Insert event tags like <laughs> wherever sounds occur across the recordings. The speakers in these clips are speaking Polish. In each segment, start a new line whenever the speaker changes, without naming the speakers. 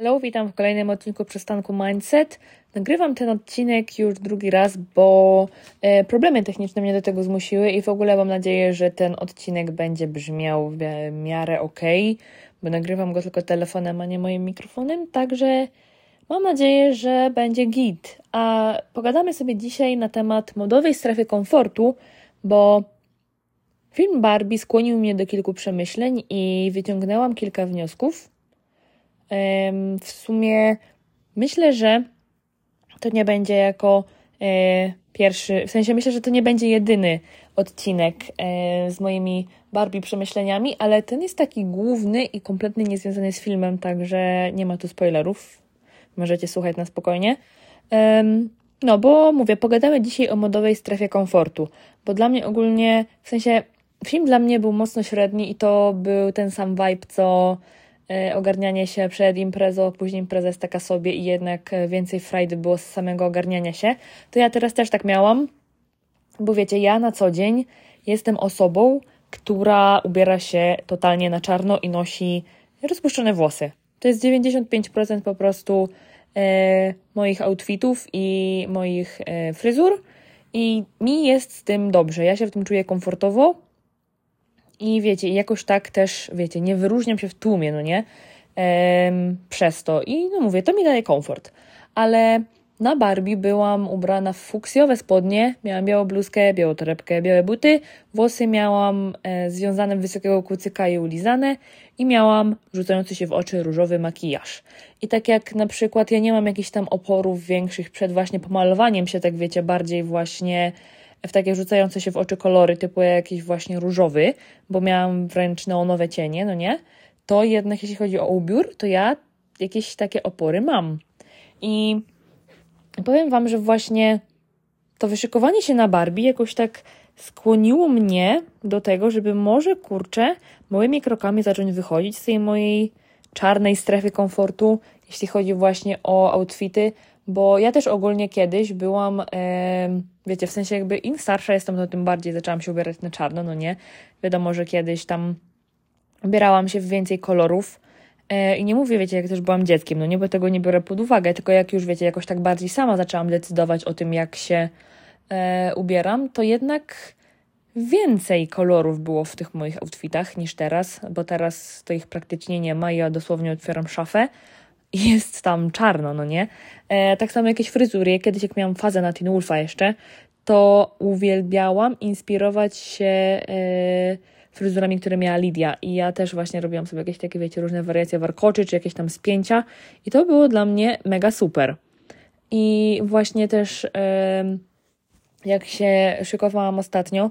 Hello, witam w kolejnym odcinku Przystanku Mindset. Nagrywam ten odcinek już drugi raz, bo e, problemy techniczne mnie do tego zmusiły i w ogóle mam nadzieję, że ten odcinek będzie brzmiał w miarę ok, bo nagrywam go tylko telefonem, a nie moim mikrofonem, także mam nadzieję, że będzie git. A pogadamy sobie dzisiaj na temat modowej strefy komfortu, bo film Barbie skłonił mnie do kilku przemyśleń i wyciągnęłam kilka wniosków w sumie myślę, że to nie będzie jako e, pierwszy, w sensie myślę, że to nie będzie jedyny odcinek e, z moimi Barbie przemyśleniami, ale ten jest taki główny i kompletnie niezwiązany z filmem, także nie ma tu spoilerów. Możecie słuchać na spokojnie. No, bo mówię, pogadamy dzisiaj o modowej strefie komfortu, bo dla mnie ogólnie, w sensie, film dla mnie był mocno średni i to był ten sam vibe, co ogarnianie się przed imprezą, później impreza jest taka sobie i jednak e, więcej frajdy było z samego ogarniania się, to ja teraz też tak miałam, bo wiecie, ja na co dzień jestem osobą, która ubiera się totalnie na czarno i nosi rozpuszczone włosy. To jest 95% po prostu e, moich outfitów i moich e, fryzur i mi jest z tym dobrze. Ja się w tym czuję komfortowo, i wiecie, jakoś tak też, wiecie, nie wyróżniam się w tłumie, no nie? Ehm, przez to. I no mówię, to mi daje komfort. Ale na Barbie byłam ubrana w fuksjowe spodnie, miałam białą bluzkę, białą torebkę, białe buty, włosy miałam e, związane wysokiego kucyka i ulizane i miałam rzucający się w oczy różowy makijaż. I tak jak na przykład ja nie mam jakichś tam oporów większych przed właśnie pomalowaniem się, tak wiecie, bardziej właśnie w takie rzucające się w oczy kolory, typu jakiś właśnie różowy, bo miałam wręcz neonowe cienie, no nie? To jednak jeśli chodzi o ubiór, to ja jakieś takie opory mam. I powiem Wam, że właśnie to wyszykowanie się na Barbie jakoś tak skłoniło mnie do tego, żeby może kurczę małymi krokami zacząć wychodzić z tej mojej czarnej strefy komfortu, jeśli chodzi właśnie o outfity, bo ja też ogólnie kiedyś byłam, wiecie, w sensie jakby im starsza jestem, to tym bardziej zaczęłam się ubierać na czarno, no nie? Wiadomo, że kiedyś tam ubierałam się w więcej kolorów e, i nie mówię, wiecie, jak też byłam dzieckiem, no nie, bo tego nie biorę pod uwagę, tylko jak już, wiecie, jakoś tak bardziej sama zaczęłam decydować o tym, jak się e, ubieram, to jednak więcej kolorów było w tych moich outfitach niż teraz, bo teraz to ich praktycznie nie ma. Ja dosłownie otwieram szafę, jest tam czarno, no nie? E, tak samo jakieś fryzury. Kiedyś jak miałam fazę na Teen Wolfa jeszcze, to uwielbiałam inspirować się e, fryzurami, które miała Lidia i ja też właśnie robiłam sobie jakieś takie, wiecie, różne wariacje warkoczy, czy jakieś tam spięcia i to było dla mnie mega super. I właśnie też e, jak się szykowałam ostatnio,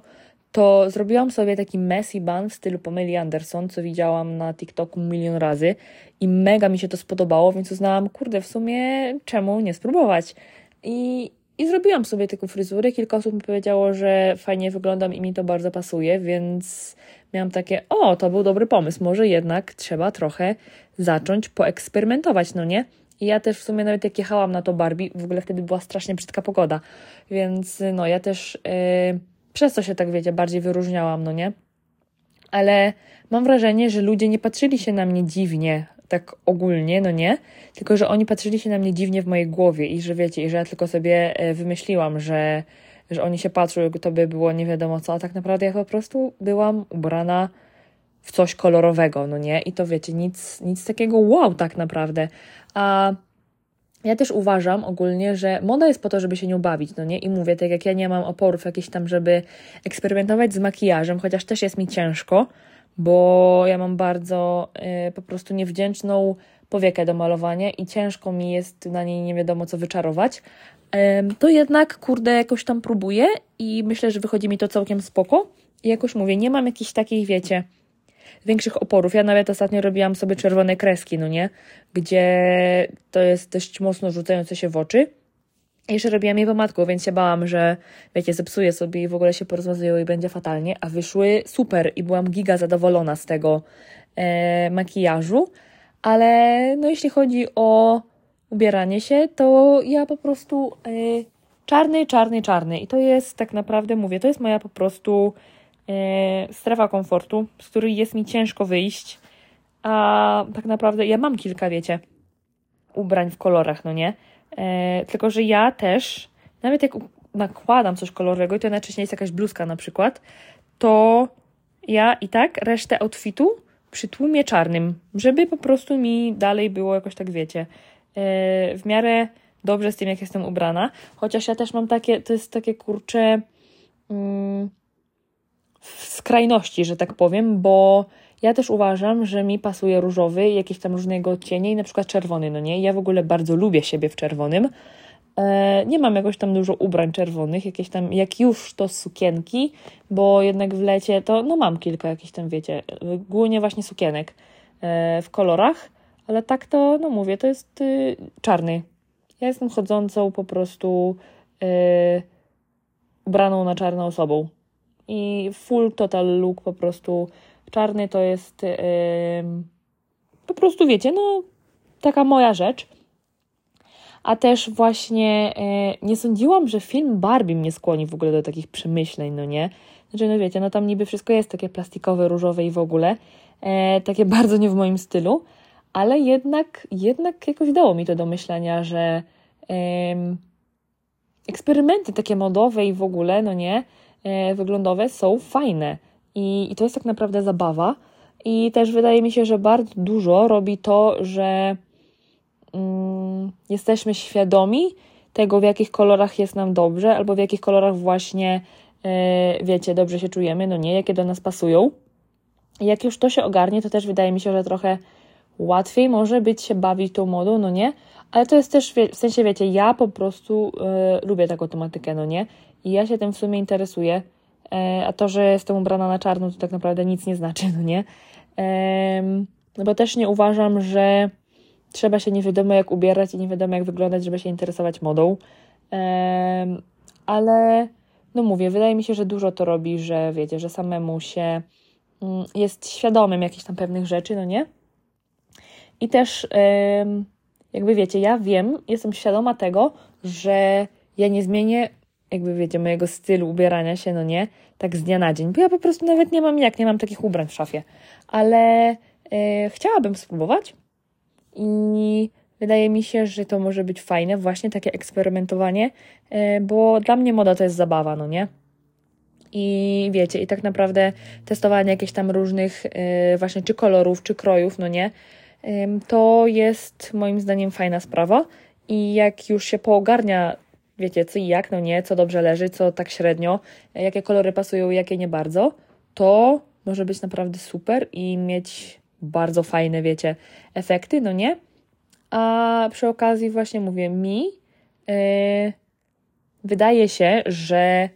to zrobiłam sobie taki messy bun w stylu Pameli Anderson, co widziałam na TikToku milion razy i mega mi się to spodobało, więc uznałam, kurde, w sumie czemu nie spróbować? I, i zrobiłam sobie taką fryzurę. Kilka osób mi powiedziało, że fajnie wyglądam i mi to bardzo pasuje, więc miałam takie, o, to był dobry pomysł, może jednak trzeba trochę zacząć poeksperymentować, no nie? I ja też w sumie nawet jak jechałam na to Barbie, w ogóle wtedy była strasznie brzydka pogoda, więc no ja też... Yy, przez co się tak, wiecie, bardziej wyróżniałam, no nie? Ale mam wrażenie, że ludzie nie patrzyli się na mnie dziwnie, tak ogólnie, no nie? Tylko, że oni patrzyli się na mnie dziwnie w mojej głowie i że wiecie, i że ja tylko sobie e, wymyśliłam, że, że oni się patrzą, to by było nie wiadomo co, a tak naprawdę ja po prostu byłam ubrana w coś kolorowego, no nie? I to wiecie, nic, nic takiego wow tak naprawdę. A ja też uważam ogólnie, że moda jest po to, żeby się nią bawić, no nie? I mówię, tak jak ja nie mam oporów jakichś tam, żeby eksperymentować z makijażem, chociaż też jest mi ciężko, bo ja mam bardzo y, po prostu niewdzięczną powiekę do malowania i ciężko mi jest na niej nie wiadomo co wyczarować, to jednak, kurde, jakoś tam próbuję i myślę, że wychodzi mi to całkiem spoko. I jakoś mówię, nie mam jakichś takich, wiecie, większych oporów. Ja nawet ostatnio robiłam sobie czerwone kreski, no nie? Gdzie to jest dość mocno rzucające się w oczy. Jeszcze robiłam je pomadką, więc się bałam, że wiecie, zepsuję sobie i w ogóle się porozmazują i będzie fatalnie, a wyszły super i byłam giga zadowolona z tego e, makijażu, ale no jeśli chodzi o ubieranie się, to ja po prostu e, czarny, czarny, czarny i to jest tak naprawdę, mówię, to jest moja po prostu strefa komfortu, z której jest mi ciężko wyjść, a tak naprawdę ja mam kilka, wiecie, ubrań w kolorach, no nie? E, tylko, że ja też, nawet jak nakładam coś kolorowego i to najczęściej jest jakaś bluzka na przykład, to ja i tak resztę outfitu przytłumię czarnym, żeby po prostu mi dalej było jakoś tak, wiecie, e, w miarę dobrze z tym, jak jestem ubrana. Chociaż ja też mam takie, to jest takie kurcze mm, skrajności, że tak powiem, bo ja też uważam, że mi pasuje różowy, jakieś tam różnego odcienia i na przykład czerwony, no nie? Ja w ogóle bardzo lubię siebie w czerwonym. E, nie mam jakoś tam dużo ubrań czerwonych, jakieś tam, jak już to sukienki, bo jednak w lecie to, no mam kilka jakichś tam, wiecie, głównie właśnie sukienek e, w kolorach, ale tak to, no mówię, to jest y, czarny. Ja jestem chodzącą po prostu y, ubraną na czarną osobą. I full total look po prostu czarny to jest y, po prostu, wiecie, no taka moja rzecz. A też właśnie e, nie sądziłam, że film Barbie mnie skłoni w ogóle do takich przemyśleń, no nie? Znaczy, no wiecie, no tam niby wszystko jest takie plastikowe, różowe i w ogóle, e, takie <laughs> bardzo nie w moim stylu, ale jednak, jednak jakoś dało mi to do myślenia, że eksperymenty takie modowe i w ogóle, no nie, wyglądowe są fajne I, i to jest tak naprawdę zabawa i też wydaje mi się, że bardzo dużo robi to, że mm, jesteśmy świadomi tego, w jakich kolorach jest nam dobrze, albo w jakich kolorach właśnie, yy, wiecie, dobrze się czujemy, no nie, jakie do nas pasują. I jak już to się ogarnie, to też wydaje mi się, że trochę łatwiej może być się bawić tą modą, no nie? Ale to jest też, w sensie, wiecie, ja po prostu yy, lubię taką tematykę, no nie? I ja się tym w sumie interesuję. Yy, a to, że jestem ubrana na czarno, to tak naprawdę nic nie znaczy, no nie? no bo też nie uważam, że trzeba się nie wiadomo jak ubierać i nie wiadomo jak wyglądać, żeby się interesować modą. ale no mówię, wydaje mi się, że dużo to robi, że wiecie, że samemu się mm, jest świadomym jakichś tam pewnych rzeczy, no nie? I też jakby wiecie, ja wiem, jestem świadoma tego, że ja nie zmienię jakby wiecie, mojego stylu ubierania się, no nie, tak z dnia na dzień, bo ja po prostu nawet nie mam jak, nie mam takich ubrań w szafie, ale yy, chciałabym spróbować i wydaje mi się, że to może być fajne, właśnie takie eksperymentowanie, yy, bo dla mnie moda to jest zabawa, no nie? I wiecie, i tak naprawdę testowanie jakichś tam różnych yy, właśnie czy kolorów, czy krojów, no nie, to jest moim zdaniem fajna sprawa. I jak już się poogarnia wiecie, co i jak, no nie, co dobrze leży, co tak średnio, jakie kolory pasują, jakie nie bardzo, to może być naprawdę super i mieć bardzo fajne, wiecie, efekty, no nie? A przy okazji właśnie mówię, mi yy, wydaje się, że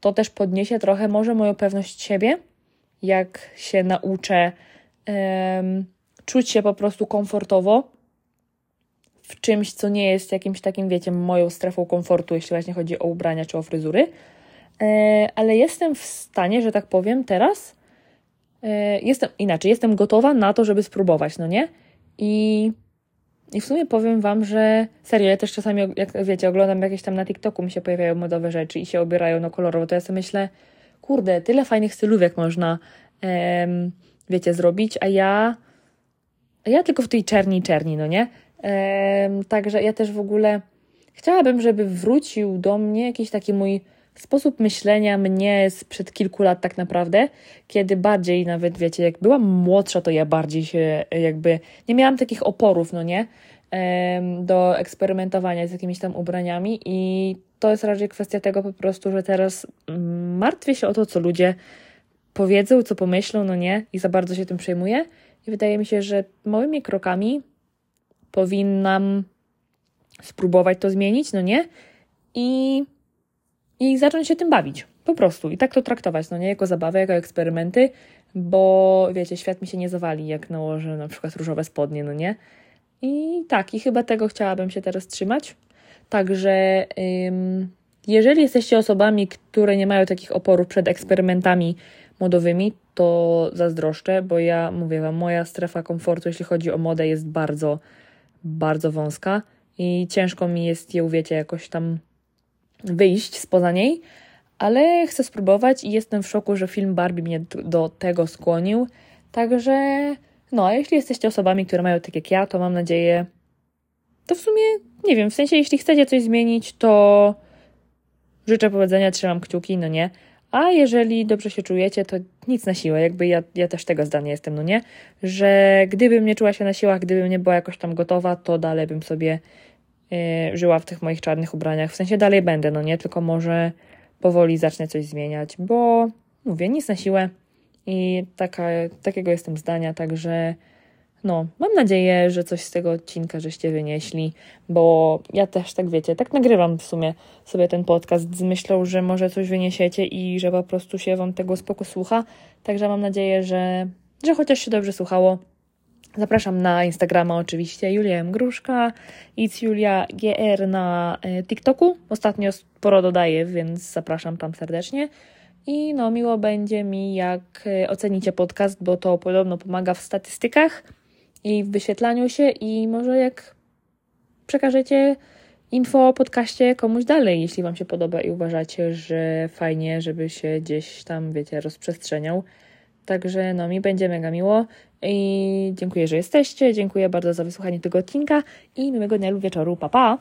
to też podniesie trochę może moją pewność siebie, jak się nauczę yy, czuć się po prostu komfortowo w czymś, co nie jest jakimś takim, wiecie, moją strefą komfortu, jeśli właśnie chodzi o ubrania czy o fryzury. E, ale jestem w stanie, że tak powiem, teraz e, jestem inaczej, jestem gotowa na to, żeby spróbować, no nie? I, i w sumie powiem Wam, że serio, ja też czasami, jak wiecie, oglądam jakieś tam na TikToku, mi się pojawiają modowe rzeczy i się obierają na kolorowo, to ja sobie myślę, kurde, tyle fajnych stylówek można, wiecie, zrobić, a ja, a ja tylko w tej czerni czerni, no nie? Także ja też w ogóle chciałabym, żeby wrócił do mnie jakiś taki mój sposób myślenia mnie sprzed kilku lat tak naprawdę, kiedy bardziej nawet, wiecie, jak byłam młodsza, to ja bardziej się jakby, nie miałam takich oporów, no nie, do eksperymentowania z jakimiś tam ubraniami i to jest raczej kwestia tego po prostu, że teraz martwię się o to, co ludzie powiedzą, co pomyślą, no nie, i za bardzo się tym przejmuję. I wydaje mi się, że małymi krokami powinnam spróbować to zmienić, no nie? I, i zacząć się tym bawić. Po prostu. I tak to traktować, no nie? Jako zabawę, jako eksperymenty, bo wiecie, świat mi się nie zawali, jak nałożę na przykład różowe spodnie, no nie? I tak, i chyba tego chciałabym się teraz trzymać. Także ym, jeżeli jesteście osobami, które nie mają takich oporów przed eksperymentami modowymi, to zazdroszczę, bo ja mówię wam, moja strefa komfortu, jeśli chodzi o modę, jest bardzo bardzo wąska i ciężko mi jest ją, wiecie, jakoś tam wyjść spoza niej, ale chcę spróbować i jestem w szoku, że film Barbie mnie do tego skłonił. Także, no, a jeśli jesteście osobami, które mają tak jak ja, to mam nadzieję, to w sumie nie wiem, w sensie jeśli chcecie coś zmienić, to życzę powodzenia, trzymam kciuki, no nie. A jeżeli dobrze się czujecie, to nic na siłę. Jakby ja, ja też tego zdania jestem, no nie? Że gdybym nie czuła się na siłach, gdybym nie była jakoś tam gotowa, to dalej bym sobie yy, żyła w tych moich czarnych ubraniach. W sensie dalej będę, no nie? Tylko może powoli zacznę coś zmieniać, bo mówię, nic na siłę i taka, takiego jestem zdania, także no, mam nadzieję, że coś z tego odcinka żeście wynieśli, bo ja też tak wiecie, tak nagrywam w sumie sobie ten podcast z myślą, że może coś wyniesiecie i że po prostu się wam tego spoko słucha. Także mam nadzieję, że, że chociaż się dobrze słuchało. Zapraszam na Instagrama oczywiście, Julia M. Gruszka, It's Julia GR na e, TikToku. Ostatnio sporo dodaję, więc zapraszam tam serdecznie. I no, miło będzie mi, jak e, ocenicie podcast, bo to podobno pomaga w statystykach i w wyświetlaniu się i może jak przekażecie info o podcaście komuś dalej, jeśli Wam się podoba i uważacie, że fajnie, żeby się gdzieś tam, wiecie, rozprzestrzeniał. Także no, mi będzie mega miło i dziękuję, że jesteście. Dziękuję bardzo za wysłuchanie tego odcinka i miłego dnia lub wieczoru. Pa, pa!